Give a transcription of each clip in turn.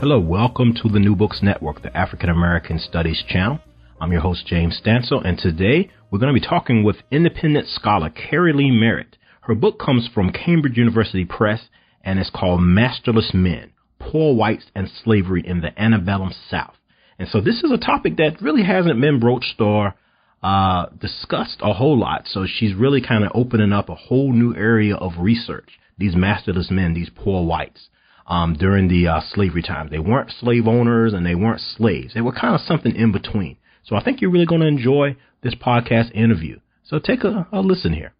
Hello, welcome to the New Books Network, the African American Studies channel. I'm your host, James Stansel, and today we're going to be talking with independent scholar Keri Leigh Merritt. Her book comes from Cambridge University Press and is called Masterless Men Poor Whites and Slavery in the Antebellum South. And so this is a topic that really hasn't been broached or uh, discussed a whole lot. So she's really kind of opening up a whole new area of research. These masterless men, these poor whites um, during the uh, slavery time. They weren't slave owners and they weren't slaves. They were kind of something in between. So I think you're really going to enjoy this podcast interview. So take a, a listen here.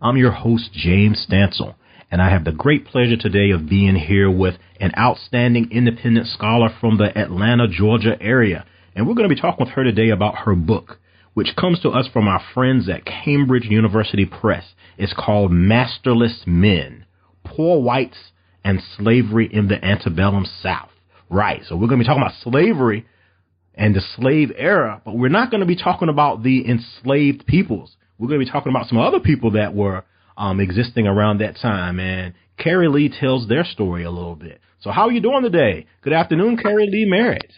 I'm your host, James Stansel, and I have the great pleasure today of being here with an outstanding independent scholar from the Atlanta, Georgia area. And we're going to be talking with her today about her book, which comes to us from our friends at Cambridge University Press. It's called Masterless Men Poor Whites and slavery in the antebellum South. Right. So we're going to be talking about slavery and the slave era, but we're not going to be talking about the enslaved peoples. We're going to be talking about some other people that were um, existing around that time. And Keri Leigh tells their story a little bit. So how are you doing today? Good afternoon, Keri Leigh Merritt.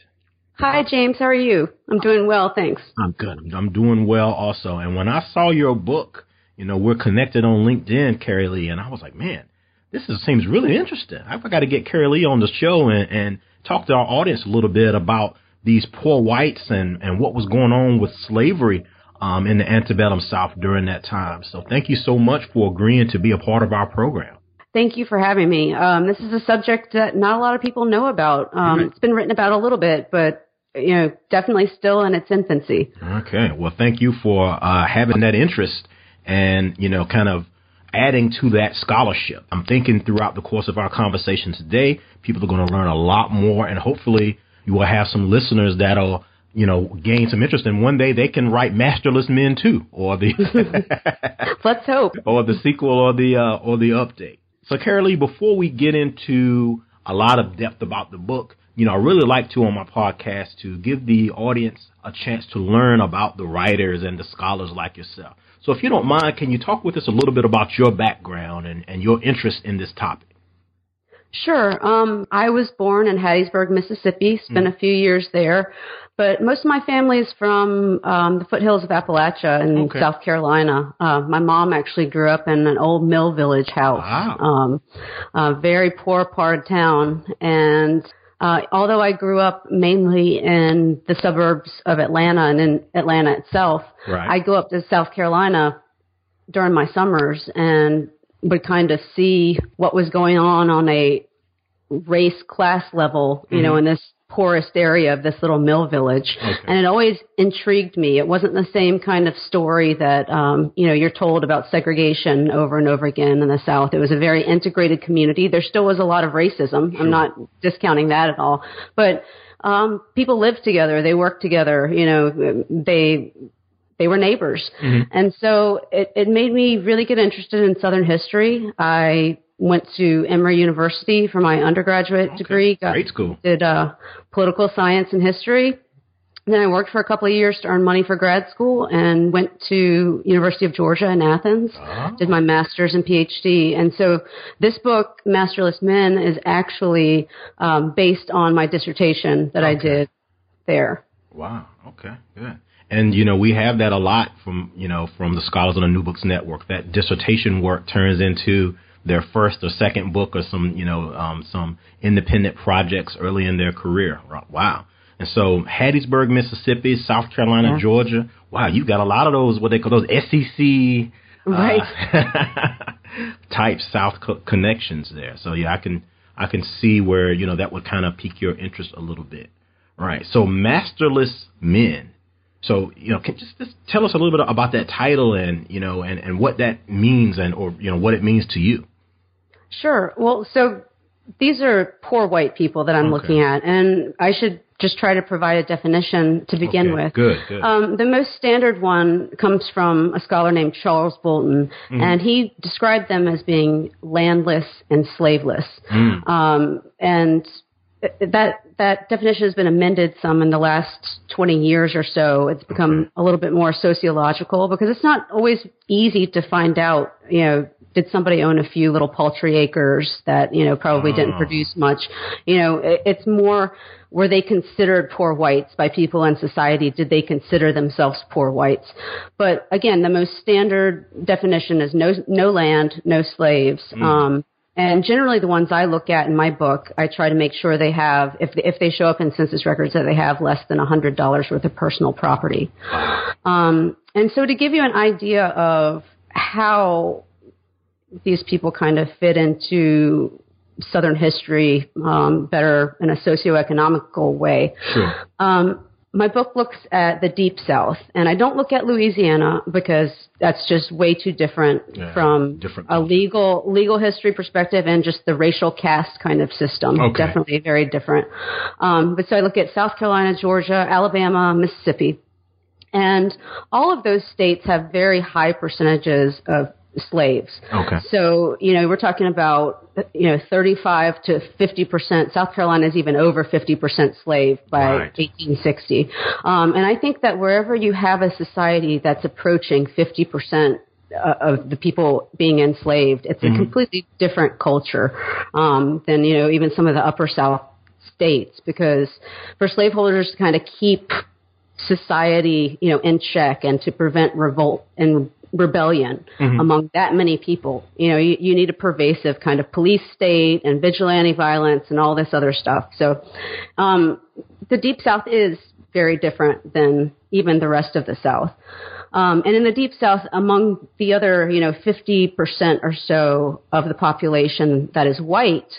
Hi, James. How are you? I'm doing well, thanks. I'm good. I'm doing well also. And when I saw your book, you know, we're connected on LinkedIn, Keri Leigh, and I was like, man, this is, seems really interesting. I've got to get Keri Leigh on the show and, and talk to our audience a little bit about these poor whites and, and what was going on with slavery um, in the antebellum South during that time. So thank you so much for agreeing to be a part of our program. Thank you for having me. Um, this is a subject that not a lot of people know about. Um, It's been written about a little bit, but you know, definitely still in its infancy. Okay. Well, thank you for uh, having that interest and you know, kind of adding to that scholarship. I'm thinking throughout the course of our conversation today, people are going to learn a lot more, and hopefully, you will have some listeners that'll you know gain some interest and one day they can write masterless men too or the let's hope. Or the sequel or the uh, or the update. So Keri Leigh, before we get into a lot of depth about the book you know i really like to on my podcast to give the audience a chance to learn about the writers and the scholars like yourself so if you don't mind, can you talk with us a little bit about your background and, and your interest in this topic? Sure. Um, I was born in Hattiesburg, Mississippi, spent mm. a few years there, but most of my family is from um, the foothills of Appalachia in okay. South Carolina. Uh, my mom actually grew up in an old mill village house, wow. um, a very poor part of town, and uh, although I grew up mainly in the suburbs of Atlanta and in Atlanta itself, right. I go up to South Carolina during my summers and would kind of see what was going on on a race class level, you mm-hmm. know, in this poorest area of this little mill village. Okay. And it always intrigued me. It wasn't the same kind of story that, um, you know, you're told about segregation over and over again in the South. It was a very integrated community. There still was a lot of racism. Sure. I'm not discounting that at all. But, um, people lived together. They worked together. You know, they, they were neighbors. Mm-hmm. And so it, it made me really get interested in Southern history. I went to Emory University for my undergraduate okay. degree. Got, Great school. Did uh, political science and history. Then I worked for a couple of years to earn money for grad school and went to University of Georgia in Athens. Oh. Did my master's and PhD. And so this book, Masterless Men, is actually um, based on my dissertation that okay. I did there. Wow. Okay. Good. And you know we have that a lot from you know from the scholars on the New Books Network. That dissertation work turns into their first or second book or some you know um, some independent projects early in their career. Wow. And so Hattiesburg, Mississippi, South Carolina, yeah. Georgia. Wow, you got a lot of those what they call those SEC right uh, type South co- connections there. So yeah, I can I can see where you know that would kind of pique your interest a little bit. Right. So masterless men. So you know, can just, just tell us a little bit about that title and you know and, and what that means and or you know what it means to you. Sure. Well, so these are poor white people that I'm okay. looking at, and I should just try to provide a definition to begin okay. with. Good, good. Um, the most standard one comes from a scholar named Charles Bolton, mm-hmm. and he described them as being landless and slaveless. Mm. Um, and that that definition has been amended some in the last 20 years or so. It's become a little bit more sociological because it's not always easy to find out, you know, did somebody own a few little paltry acres that, you know, probably oh. didn't produce much? You know, it, it's more were they considered poor whites by people in society? Did they consider themselves poor whites? But again, the most standard definition is no no land, no slaves. Mm. Um, and generally, the ones I look at in my book, I try to make sure they have, if if they show up in census records, that they have less than a hundred dollars worth of personal property. Um, and so, to give you an idea of how these people kind of fit into Southern history um, better in a socioeconomical way. Sure. Um, my book looks at the deep south and i don't look at louisiana because that's just way too different yeah, from different a legal legal history perspective and just the racial caste kind of system okay. definitely very different um, but so i look at south carolina georgia alabama mississippi and all of those states have very high percentages of slaves. Okay. So, you know, we're talking about, you know, 35 to 50%. South Carolina is even over 50% slave by right. 1860. Um, and I think that wherever you have a society that's approaching 50% uh, of the people being enslaved, it's mm-hmm. a completely different culture um, than, you know, even some of the upper South states because for slaveholders to kind of keep society, you know, in check and to prevent revolt and rebellion mm-hmm. among that many people. You know, you, you need a pervasive kind of police state and vigilante violence and all this other stuff. So, um, the Deep South is very different than even the rest of the South. Um, and in the Deep South, among the other, you know, 50% or so of the population that is white,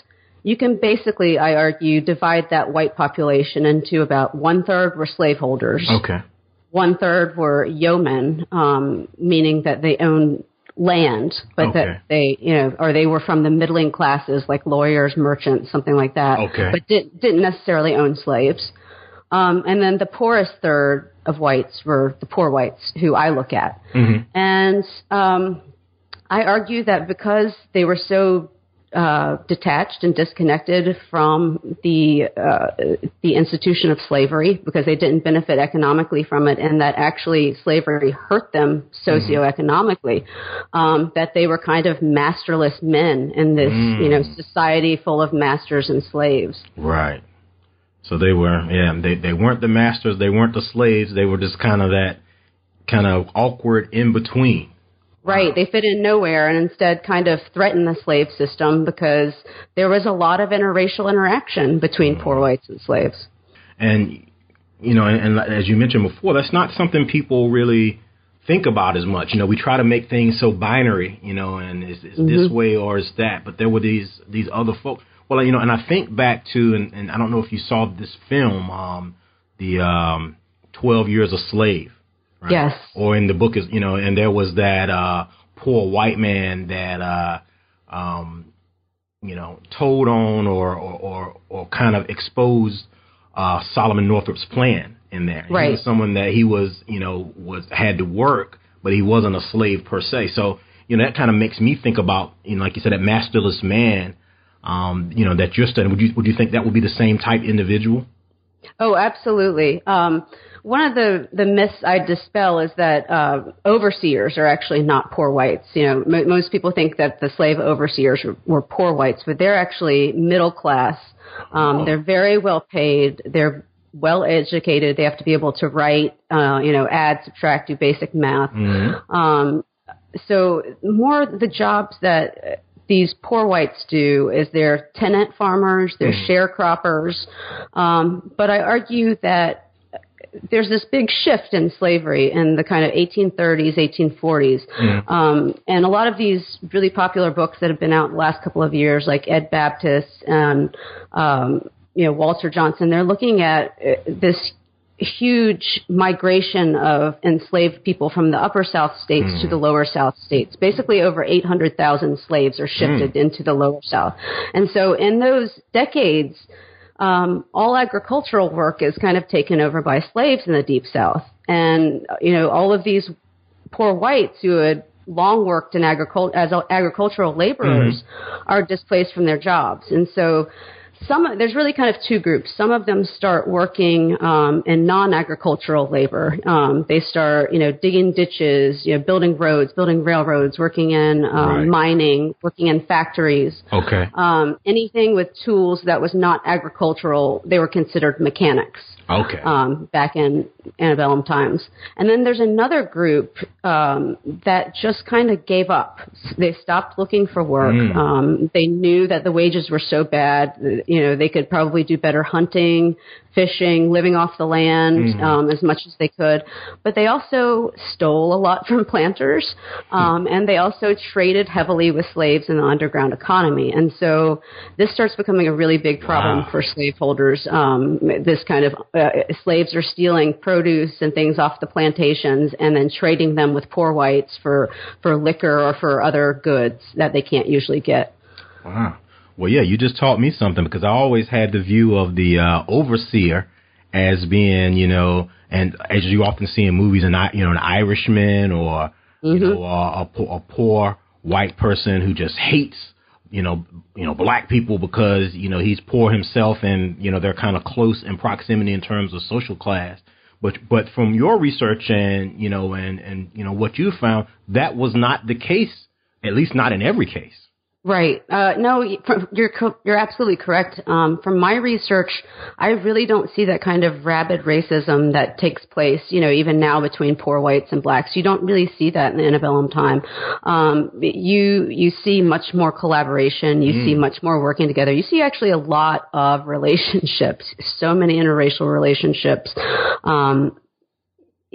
you can basically, I argue, divide that white population into about one third were slaveholders. Okay one third were yeomen, um, meaning that they owned land, but okay. that they, you know, or they were from the middling classes, like lawyers, merchants, something like that. Okay. But did, didn't necessarily own slaves. Um, and then the poorest third of whites were the poor whites, who I look at. Mm-hmm. And um, I argue that because they were so uh, detached and disconnected from the uh, the institution of slavery because they didn't benefit economically from it, and that actually slavery hurt them socioeconomically. Mm-hmm. Um, that they were kind of masterless men in this mm. you know society full of masters and slaves. Right. So they were yeah they they weren't the masters, they weren't the slaves, they were just kind of that kind of awkward in between. Right. They fit in nowhere and instead kind of threaten the slave system because there was a lot of interracial interaction between poor whites and slaves. And, you know, and, and as you mentioned before, that's not something people really think about as much. You know, we try to make things so binary, you know, and it's, it's mm-hmm. this way or it's that. But there were these these other folks. Well, you know, and I think back to, and, and I don't know if you saw this film, um, the um, Twelve Years a Slave. Right? Yes. Or in the book is you know, and there was that uh, poor white man that uh, um, you know told on or or or, or kind of exposed uh, Solomon Northup's plan in there. Right. He was someone that he was you know was had to work, but he wasn't a slave per se. So you know, that kind of makes me think about, you know, like you said, that masterless man, um, you know, that you're studying. Would you would you think that would be the same type individual? Oh, absolutely. Um, one of the, the myths I dispel is that uh, overseers are actually not poor whites. You know, m- most people think that the slave overseers were, were poor whites, but they're actually middle class. Um, oh. They're very well paid. They're well educated. They have to be able to write, uh, you know, add, subtract, do basic math. Mm-hmm. Um, so more the jobs that these poor whites do is they're tenant farmers, they're mm. sharecroppers. Um, but I argue that there's this big shift in slavery in the kind of 1830s, 1840s. Mm. Um, and a lot of these really popular books that have been out the last couple of years, like Ed Baptist and, um, you know, Walter Johnson, they're looking at uh, this huge migration of enslaved people from the upper South states mm. to the hmm. lower South states. Basically, over 800,000 slaves are shifted mm. into the lower South. And so, in those decades, um, all agricultural work is kind of taken over by slaves in the deep South. And, you know, all of these poor whites who had long worked in agricul- as agricultural laborers mm-hmm. are displaced from their jobs. And so, some there's really kind of two groups. Some of them start working um, in non-agricultural labor. Um, they start, you know, digging ditches, you know, building roads, building railroads, working in um, right. mining, working in factories. Okay. Um, anything with tools that was not agricultural, they were considered mechanics. Okay. Um, back in antebellum times. And then there's another group um, that just kind of gave up. They stopped looking for work. Mm. Um, they knew that the wages were so bad. You know, they could probably do better hunting, fishing, living off the land mm-hmm. um, as much as they could. But they also stole a lot from planters, um, and they also traded heavily with slaves in the underground economy. And so this starts becoming a really big problem wow. for slaveholders. Um, this kind of uh, slaves are stealing produce and things off the plantations and then trading them with poor whites for for liquor or for other goods that they can't usually get. Wow. Well, yeah, you just taught me something because I always had the view of the uh, overseer as being, you know, and as you often see in movies, an you know, an Irishman or mm-hmm. you know, a, a, a poor white person who just hates, you know, you know, black people because you know he's poor himself and you know they're kind of close in proximity in terms of social class. But but from your research and you know and and you know what you found, that was not the case. At least not in every case. Right. Uh, no, you're you're absolutely correct. Um, from my research, I really don't see that kind of rabid racism that takes place. You know, even now between poor whites and blacks, you don't really see that in the antebellum time. Um, you you see much more collaboration. You mm. see much more working together. You see actually a lot of relationships. So many interracial relationships. Um,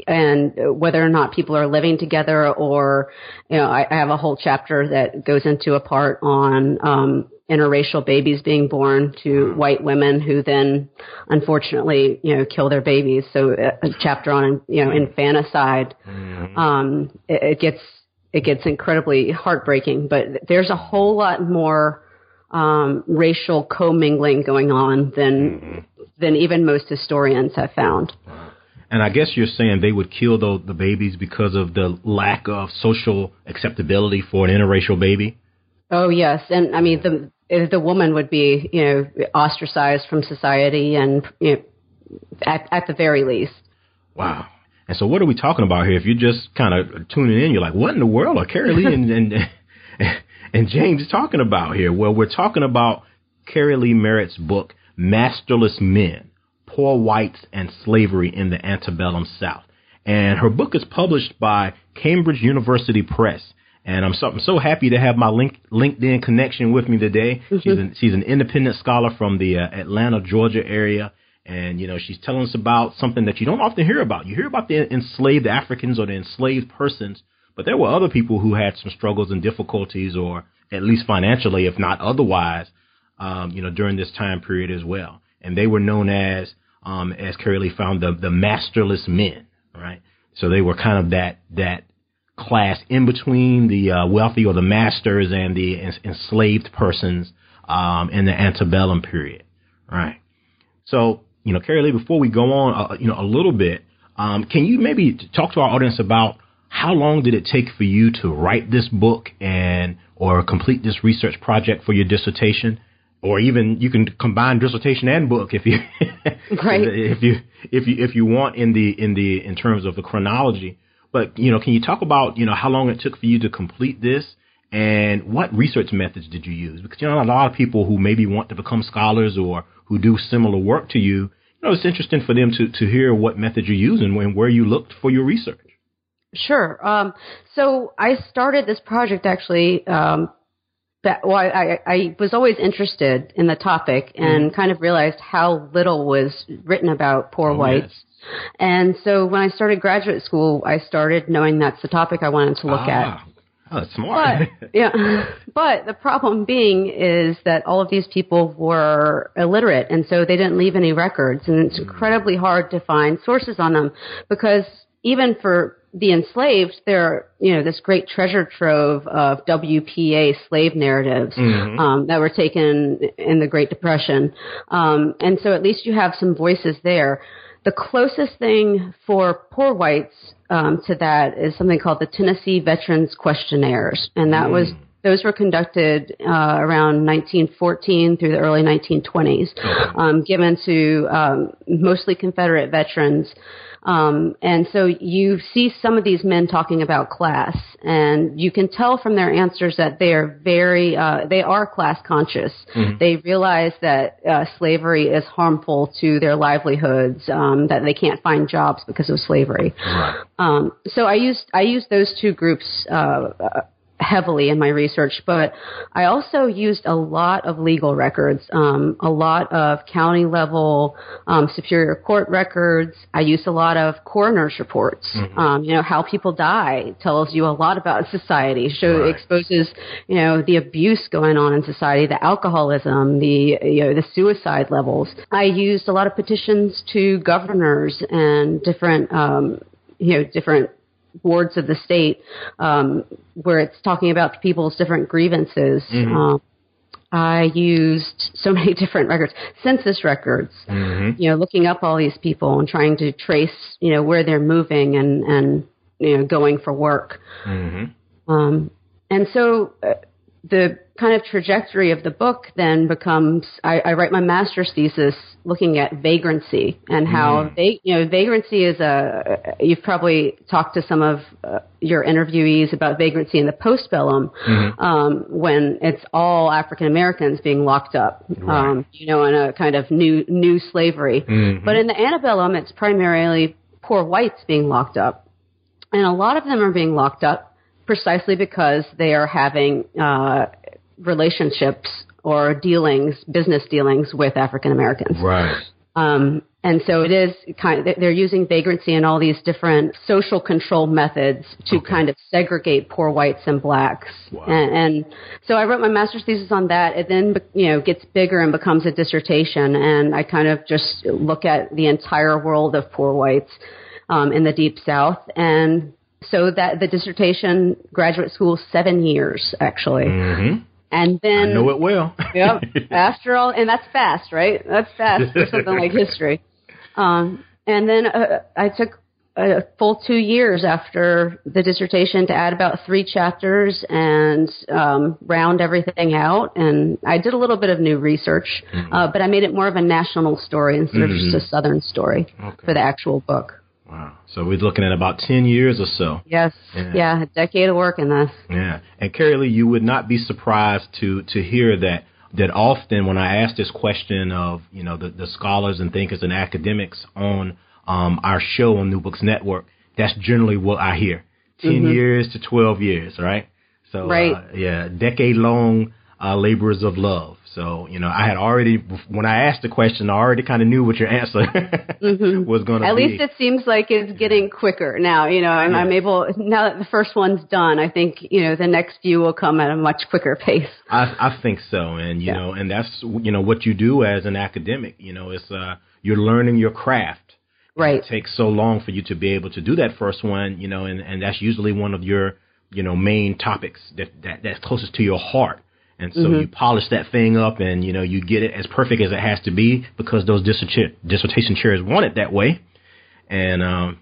and whether or not people are living together or, you know, I, I have a whole chapter that goes into a part on, um, interracial babies being born to white women who then unfortunately, you know, kill their babies. So a, chapter on, you know, infanticide, mm-hmm. um, it, it gets, it gets incredibly heartbreaking, but there's a whole lot more, um, racial commingling going on than, mm-hmm. than even most historians have found. And I guess you're saying they would kill the, the babies because of the lack of social acceptability for an interracial baby. Oh yes, and I mean the the woman would be you know ostracized from society and you know, at at the very least. Wow. And so what are we talking about here? If you're just kind of tuning in, you're like, what in the world are Keri Leigh and, and and James talking about here? Well, we're talking about Keri Leigh Merritt's book, Masterless Men Poor Whites and Slavery in the Antebellum South. And her book is published by Cambridge University Press. And I'm so, I'm so happy to have my link, LinkedIn connection with me today. Mm-hmm. She's, an, she's an independent scholar from the uh, Atlanta, Georgia area. And, you know, she's telling us about something that you don't often hear about. You hear about the enslaved Africans or the enslaved persons, but there were other people who had some struggles and difficulties, or at least financially, if not otherwise, um, you know, during this time period as well and they were known as, um, as Keri Leigh found, the, the masterless men, right? So they were kind of that, that class in between the uh, wealthy or the masters and the enslaved persons um, in the antebellum period, right? So, you know, Keri Leigh, before we go on, uh, you know, a little bit, um, can you maybe talk to our audience about how long did it take for you to write this book and or complete this research project for your dissertation? Or even you can combine dissertation and book if you right. if you if you if you want in the in the in terms of the chronology. But you know, can you talk about you know how long it took for you to complete this and what research methods did you use? Because you know a lot of people who maybe want to become scholars or who do similar work to you, you know, it's interesting for them to to hear what methods you're using and where you looked for your research. Sure. Um, so I started this project actually. Um, that well, I, I was always interested in the topic and mm. kind of realized how little was written about poor oh, whites. Yes. And so when I started graduate school, I started knowing that's the topic I wanted to look ah. at. Oh, that's smart. But, yeah, but the problem being is that all of these people were illiterate, and so they didn't leave any records, and it's mm. incredibly hard to find sources on them because even for the enslaved, there are, you know, this great treasure trove of WPA slave narratives mm-hmm. um, that were taken in the Great Depression. Um, and so at least you have some voices there. The closest thing for poor whites um, to that is something called the Tennessee Veterans Questionnaires, and that mm. was those were conducted uh, around 1914 through the early 1920s, um, given to um, mostly Confederate veterans um, and so you see some of these men talking about class, and you can tell from their answers that they are very, uh, they are class conscious. Mm-hmm. They realize that uh, slavery is harmful to their livelihoods, um, that they can't find jobs because of slavery. Right. Um, so I used I used those two groups uh, heavily in my research, but I also used a lot of legal records, um, a lot of county level um, superior court records. I used a lot of coroner's reports. Mm-hmm. Um, you know how people die tells you a lot about society. Show right. exposes you know the abuse going on in society, the alcoholism, the you know the suicide levels. I used a lot of petitions to governors and different um, you know different boards of the state um, where it's talking about people's different grievances. Mm-hmm. Um, I used so many different records, census records, mm-hmm. you know, looking up all these people and trying to trace, you know, where they're moving and, and you know, going for work. Mm-hmm. Um, and so uh, the kind of trajectory of the book then becomes I, I write my master's thesis looking at vagrancy and how mm. you know vagrancy is a you've probably talked to some of uh, your interviewees about vagrancy in the postbellum mm-hmm. um, when it's all African Americans being locked up right. um, you know in a kind of new new slavery mm-hmm. but in the antebellum it's primarily poor whites being locked up and a lot of them are being locked up precisely because they are having uh, relationships or dealings, business dealings with African Americans. Right. Um, and so it is kind of, they're using vagrancy and all these different social control methods to okay. kind of segregate poor whites and blacks. Wow. And, and so I wrote my master's thesis on that. It then, you know, gets bigger and becomes a dissertation. And I kind of just look at the entire world of poor whites um, in the deep south. And so that the dissertation graduate school seven years actually. Mm-hmm. And then I know it will. yep. After all, and that's fast, right? That's fast for something like history. Um, and then uh, I took a full two years after the dissertation to add about three chapters and um, round everything out. And I did a little bit of new research, mm-hmm. uh, but I made it more of a national story instead mm-hmm. of just a Southern story okay. for the actual book. Wow. So we're looking at about 10 years or so. Yes. Yeah. yeah. a decade of work in this. Yeah. And Keri Leigh, you would not be surprised to, to hear that, that often when I ask this question of, you know, the, the scholars and thinkers and academics on um, our show on New Books Network, that's generally what I hear. 10 Mhm. years to 12 years, right? So, Right. Uh, yeah, decade long uh, laborers of love. So, you know, I had already, when I asked the question, I already kind of knew what your answer Mhm. was going to be. At least it seems like it's getting quicker now. You know, I'm, Yeah. I'm able now that the first one's done. I think you know the next few will come at a much quicker pace. I, I think so, and you Yeah. know, and that's you know what you do as an academic. You know, it's uh, you're learning your craft. Right. It takes so long for you to be able to do that first one. You know, and and that's usually one of your you know main topics that that that's closest to your heart. And so Mhm. you polish that thing up, and you know you get it as perfect as it has to be because those dissertation dissertation chairs want it that way. And um,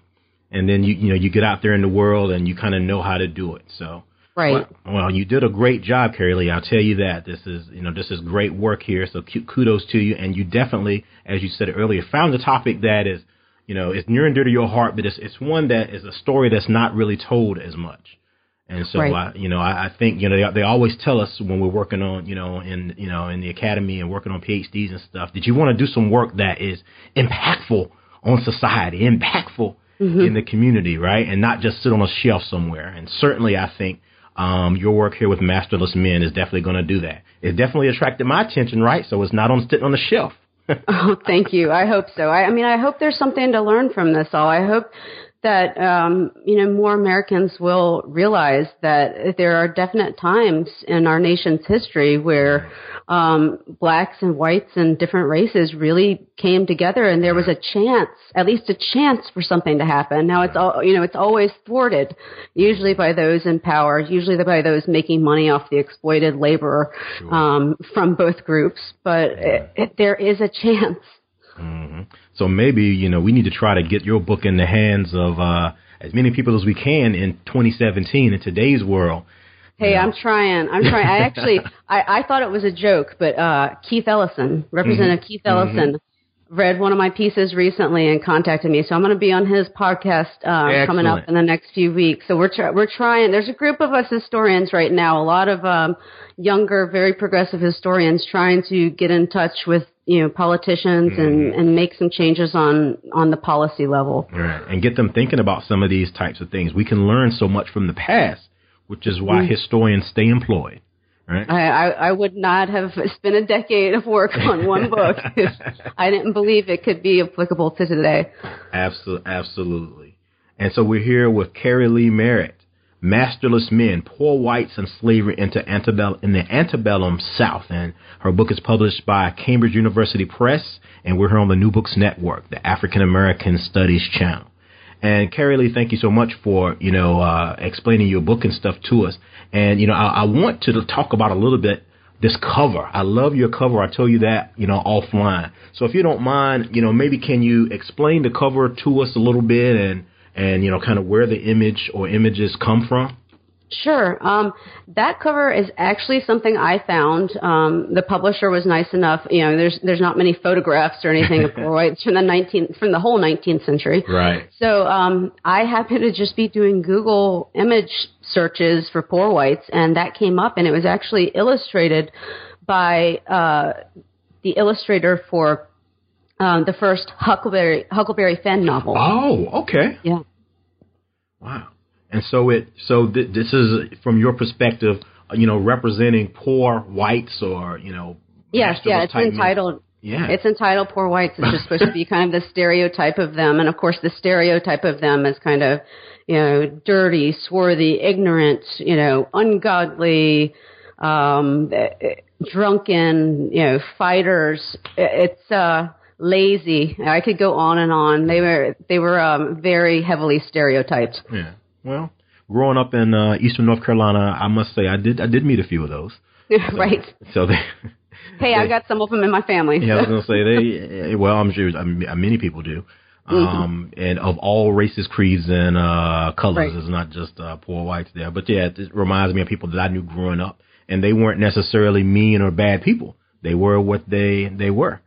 and then you you know you get out there in the world and you kind of know how to do it. So. Right. Well, well, you did a great job, Keri Leigh. I'll tell you that. This is, you know, this is great work here. So kudos to you. And you definitely, as you said earlier, found a topic that is, you know, it's near and dear to your heart, but it's it's one that is a story that's not really told as much. And so, right. I, you know, I, I think you know they they always tell us when we're working on, you know, in you know in the academy and working on PhDs and stuff that you want to do some work that is impactful on society, impactful mm-hmm. in the community, right, and not just sit on a shelf somewhere. And certainly, I think um, your work here with Masterless Men is definitely going to do that. It definitely attracted my attention, right? So it's not on sitting on the shelf. oh, thank you. I hope so. I, I mean, I hope there's something to learn from this all. I hope that um, you know more Americans will realize that there are definite times in our nation's history where um, blacks and whites and different races really came together, and there was a chance, at least a chance, for something to happen. Now it's all you know, it's always thwarted, usually by those in power, usually by those making money off the exploited labor um, from both groups. But it, it, there is a chance. Mm-hmm. So maybe, you know, we need to try to get your book in the hands of uh, as many people as we can in 2017 in today's world. Hey, I'm trying. I'm trying. I actually, I, I thought it was a joke, but uh, Keith Ellison, Representative mm-hmm. Keith Ellison, mm-hmm. read one of my pieces recently and contacted me. So I'm going to be on his podcast uh, coming up in the next few weeks. So we're tr- we're trying. There's a group of us historians right now. A lot of um, younger, very progressive historians trying to get in touch with you know politicians mm-hmm. and and make some changes on on the policy level. Right. And get them thinking about some of these types of things. We can learn so much from the past which is why mm-hmm. historians stay employed right? I, I i would not have spent a decade of work on one book if i didn't believe it could be applicable to today. Absolutely absolutely. And so we're here with keri leigh merritt Masterless Men, Poor Whites and Slavery into Antebellum, in the Antebellum South. And her book is published by Cambridge University Press, and we're here on the New Books Network, the African American Studies channel. And Keri Leigh, thank you so much for, you know, uh, explaining your book and stuff to us. And, you know, I, I want to talk about a little bit this cover. I love your cover. I told you that, you know, offline. So if you don't mind, you know, maybe can you explain the cover to us a little bit and, and you know kind of where the image or images come from? Sure. Um, that cover is actually something I found. Um, the publisher was nice enough. You know, there's there's not many photographs or anything of poor whites from the 19th from the whole 19th century. Right. So um, I happened to just be doing Google image searches for poor whites, and that came up, and it was actually illustrated by uh, the illustrator for um, the first Huckleberry Huckleberry Finn novel. Oh, okay. Yeah. Wow. And so it so th- this is from your perspective, you know, representing poor whites or you know. Yes, yeah, it's entitled. Men. Yeah. It's entitled Poor Whites. It's just supposed to be kind of the stereotype of them. And of course, the stereotype of them is kind of, you know, dirty, swarthy, ignorant, you know, ungodly, um, drunken, you know, fighters. It's, uh, lazy. I could go on and on. They were they were um, very heavily stereotyped. Yeah. Well, growing up in uh, Eastern North Carolina, I must say I did I did meet a few of those. So, right. So they. Hey, they, I got some of them in my family. Yeah, I was gonna say they. Well, I'm sure many people do. Mm-hmm. Um, mm-hmm. and of all races, creeds, and uh, colors. Right. It's not just uh, poor whites there. But yeah, it reminds me of people that I knew growing up, and they weren't necessarily mean or bad people. They were what they they were.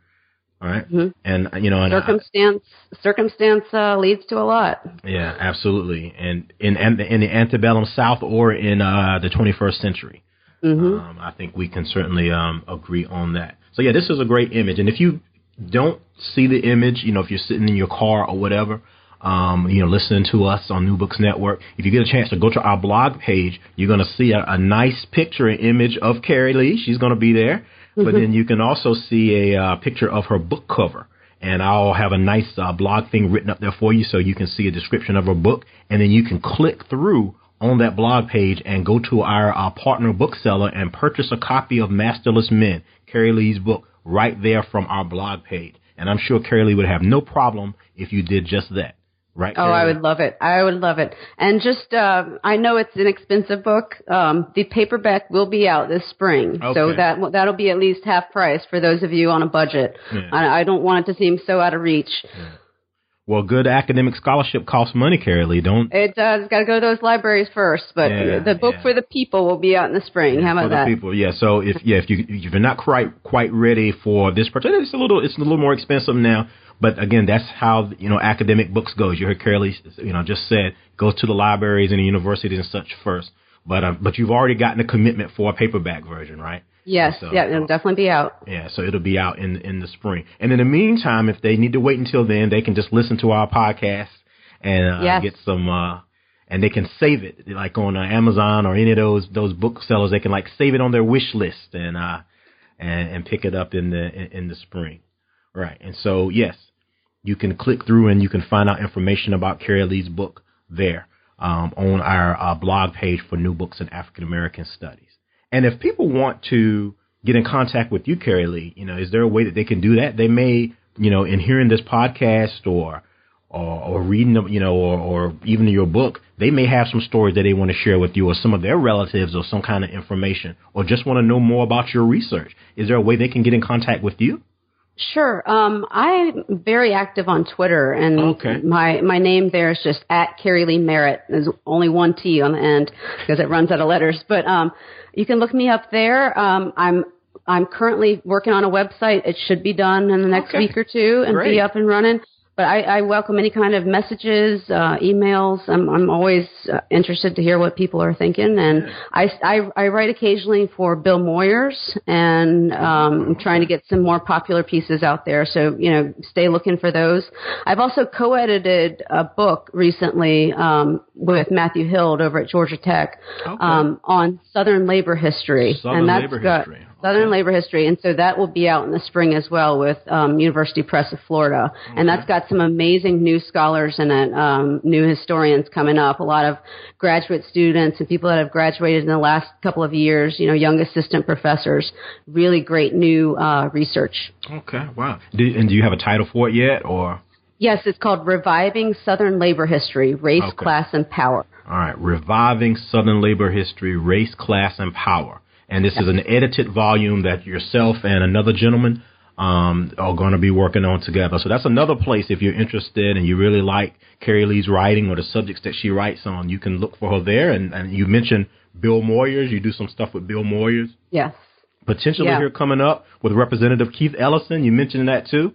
All right? mm-hmm. And you know, and circumstance I, circumstance uh, leads to a lot. Yeah, absolutely. And in in the antebellum South or in uh, the 21st century, mm-hmm. um, I think we can certainly um, agree on that. So yeah, this is a great image. And if you don't see the image, you know, if you're sitting in your car or whatever, um, you know, listening to us on New Books Network, if you get a chance to go to our blog page, you're going to see a, a nice picture and image of Keri Leigh. She's going to be there. Mm-hmm. But then you can also see a uh, picture of her book cover. And I'll have a nice uh, blog thing written up there for you so you can see a description of her book. And then you can click through on that blog page and go to our, our partner bookseller and purchase a copy of Masterless Men, Keri Leigh's book, right there from our blog page. And I'm sure Keri Leigh would have no problem if you did just that. Right. Oh, I would love it. I would love it. And just, uh, I know it's an expensive book. Um, the paperback will be out this spring, okay. so that that'll be at least half price for those of you on a budget. Yeah. I, I, don't want it to seem so out of reach. Yeah. Well, good academic scholarship costs money, Keri Leigh. Don't it does? Got to go to those libraries first. But yeah, the book yeah. for the people will be out in the spring. How about for that? people, yeah. So if yeah, if you if you're not quite quite ready for this particular, it's a little it's a little more expensive now. But again, that's how you know academic books goes. You heard Lee, you know, just said goes to the libraries and the universities and such first. But uh, but you've already gotten a commitment for a paperback version, right? Yes, so, yeah, it'll definitely be out. Yeah, so it'll be out in in the spring. And in the meantime, if they need to wait until then, they can just listen to our podcast and uh, yes. get some. Uh, and they can save it, like on uh, Amazon or any of those those booksellers. They can like save it on their wish list and uh and and pick it up in the in, in the spring, right? And so yes, you can click through and you can find out information about Keri Leigh's book there um, on our uh, blog page for New Books in African American Studies. And if people want to get in contact with you, Keri Leigh, you know, is there a way that they can do that? They may, you know, in hearing this podcast or or, or reading, you know, or, or even your book, they may have some stories that they want to share with you, or some of their relatives, or some kind of information, or just want to know more about your research. Is there a way they can get in contact with you? Sure. Um, I'm very active on Twitter, and okay. my my name there is just at Keri Leigh Merritt. There's only one T on the end because it runs out of letters. But um, you can look me up there. Um, I'm I'm currently working on a website. It should be done in the next okay. week or two and Great. be up and running but I, I welcome any kind of messages, uh, emails. I'm, I'm always uh, interested to hear what people are thinking. And I, I, I write occasionally for Bill Moyers, and um, I'm trying to get some more popular pieces out there. So you know, stay looking for those. I've also co-edited a book recently um, with Matthew Hild over at Georgia Tech okay. um, on Southern labor history, Southern and that's labor got, history. Southern Labor History, and so that will be out in the spring as well with um, University Press of Florida, okay. and that's got some amazing new scholars in it, um, new historians coming up, a lot of graduate students and people that have graduated in the last couple of years, you know, young assistant professors, really great new uh, research. Okay, wow. Do, and do you have a title for it yet, or? Yes, it's called Reviving Southern Labor History: Race, okay. Class, and Power. All right, Reviving Southern Labor History: Race, Class, and Power. And this is an edited volume that yourself and another gentleman um, are going to be working on together. So that's another place if you're interested and you really like Keri Leigh's writing or the subjects that she writes on, you can look for her there. And, and you mentioned Bill Moyers. You do some stuff with Bill Moyers. Yes. Potentially yeah. here coming up with Representative Keith Ellison. You mentioned that too.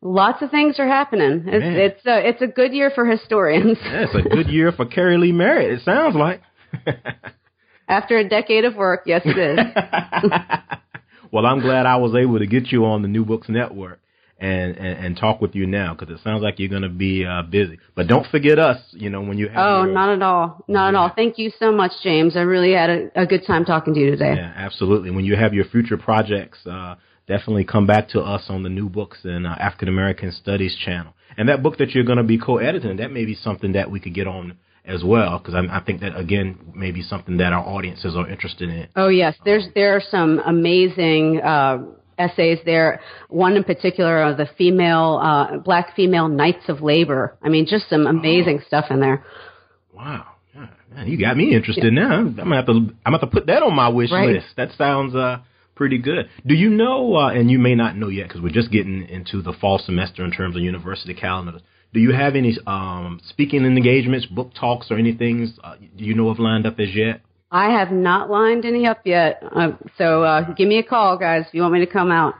Lots of things are happening. It's it's a, it's a good year for historians. yeah, it's a good year for Keri Leigh Merritt. It sounds like. After a decade of work, yes, it is. well, I'm glad I was able to get you on the New Books Network and and, and talk with you now because it sounds like you're going to be uh, busy. But don't forget us, you know, when you have. Oh, your, not at all, not yeah. at all. Thank you so much, James. I really had a, a, good time talking to you today. Yeah, absolutely. When you have your future projects, uh, definitely come back to us on the New Books and uh, African American Studies channel. And that book that you're going to be co-editing, that may be something that we could get on as well because I, I, think that again may be something that our audiences are interested in. Oh yes, there's there are some amazing. Uh, essays there. One in particular of the female, uh, black female knights of labor. I mean, just some amazing oh. stuff in there. Wow. Yeah, man, you got me interested yeah. now. I'm gonna have to. I'm gonna have to put that on my wish right. list. That sounds uh, pretty good. Do you know? Uh, and you may not know yet because we're just getting into the fall semester in terms of university calendars. Do you have any um, speaking engagements, book talks, or anything uh, you know of lined up as yet? I have not lined any up yet. Uh, so uh, give me a call, guys, if you want me to come out.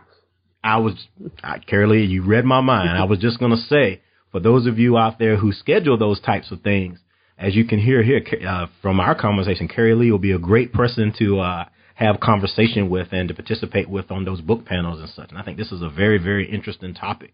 I was, uh, Keri you read my mind. I was just going to say, for those of you out there who schedule those types of things, as you can hear here uh, from our conversation, Keri Leigh will be a great person to uh, have conversation with and to participate with on those book panels and such. And I think this is a very, very interesting topic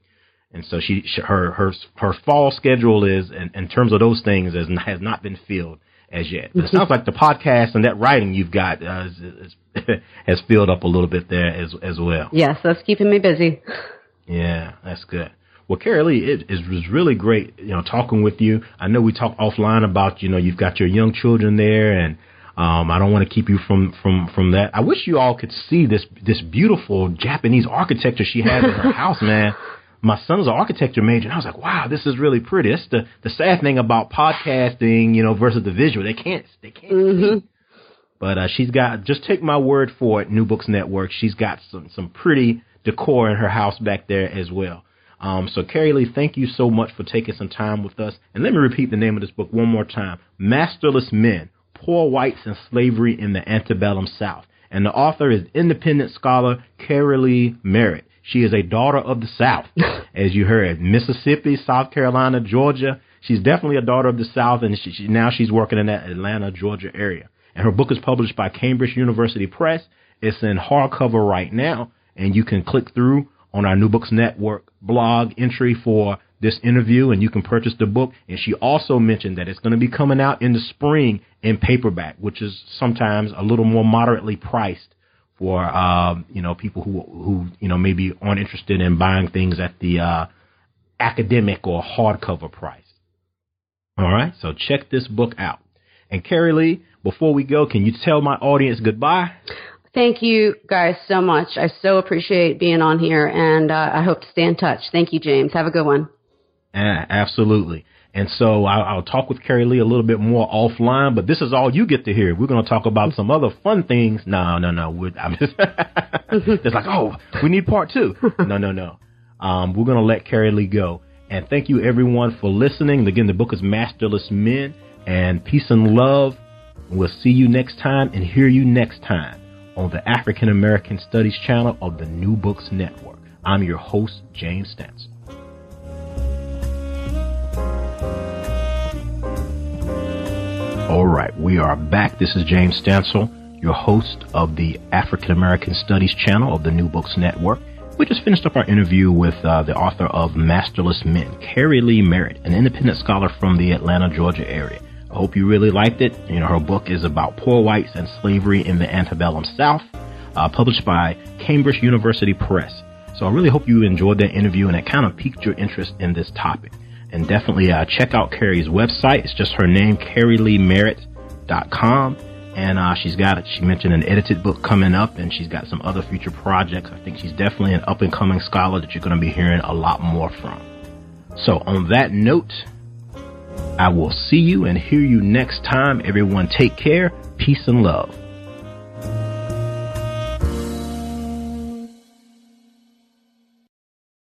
and so she, she her her her fall schedule is in, in terms of those things has has not been filled as yet. But it sounds like the podcast and that writing you've got uh, is, is, has filled up a little bit there as as well. Yes, that's keeping me busy. Yeah, that's good. Well, Keri Leigh, it, it was really great, you know, talking with you. I know we talked offline about, you know, you've got your young children there, and um, I don't want to keep you from from from that. I wish you all could see this this beautiful Japanese architecture she has in her house, man my son's an architecture major, and I was like, wow, this is really pretty. That's the the sad thing about podcasting, you know, versus the visual. They can't they can't mm-hmm. see. But uh, she's got just take my word for it, New Books Network. She's got some some pretty decor in her house back there as well. Um, so, Keri Leigh, thank you so much for taking some time with us. And let me repeat the name of this book one more time Masterless Men Poor Whites and Slavery in the Antebellum South. And the author is independent scholar Keri Leigh Merritt. She is a daughter of the South, as you heard, Mississippi, South Carolina, Georgia. She's definitely a daughter of the South, and she, she, now she's working in that Atlanta, Georgia area. And her book is published by Cambridge University Press. It's in hardcover right now, and you can click through on our New Books Network blog entry for this interview, and you can purchase the book. And she also mentioned that it's going to be coming out in the spring in paperback, which is sometimes a little more moderately priced for um, you know people who who you know maybe aren't interested in buying things at the uh, academic or hardcover price. All right, so check this book out. And Keri Leigh, before we go, can you tell my audience goodbye? Thank you guys so much. I so appreciate being on here, and uh, I hope to stay in touch. Thank you, James. Have a good one. Yeah, absolutely. And so I'll, I'll, talk with Keri Leigh a little bit more offline, but this is all you get to hear. We're going to talk about some other fun things. No, no, no. We're, I'm just, it's like, oh, we need part two. No, no, no. Um, we're going to let Keri Leigh go. And thank you everyone for listening. Again, the book is Masterless Men and Peace and Love. We'll see you next time and hear you next time on the African American Studies channel of the New Books Network. I'm your host, James Stansel. All right, we are back. This is James Stansel, your host of the African American Studies channel of the New Books Network. We just finished up our interview with uh, the author of Masterless Men, Keri Leigh Merritt, an independent scholar from the Atlanta, Georgia area. I hope you really liked it. You know, her book is about poor whites and slavery in the antebellum South, uh, published by Cambridge University Press. So I really hope you enjoyed that interview and it kind of piqued your interest in this topic. And definitely uh, check out Keri's website. It's just her name, kerileighmerritt.com. And uh, she's got, it. she mentioned an edited book coming up and she's got some other future projects. I think she's definitely an up and coming scholar that you're going to be hearing a lot more from. So on that note, I will see you and hear you next time. Everyone take care. Peace and love.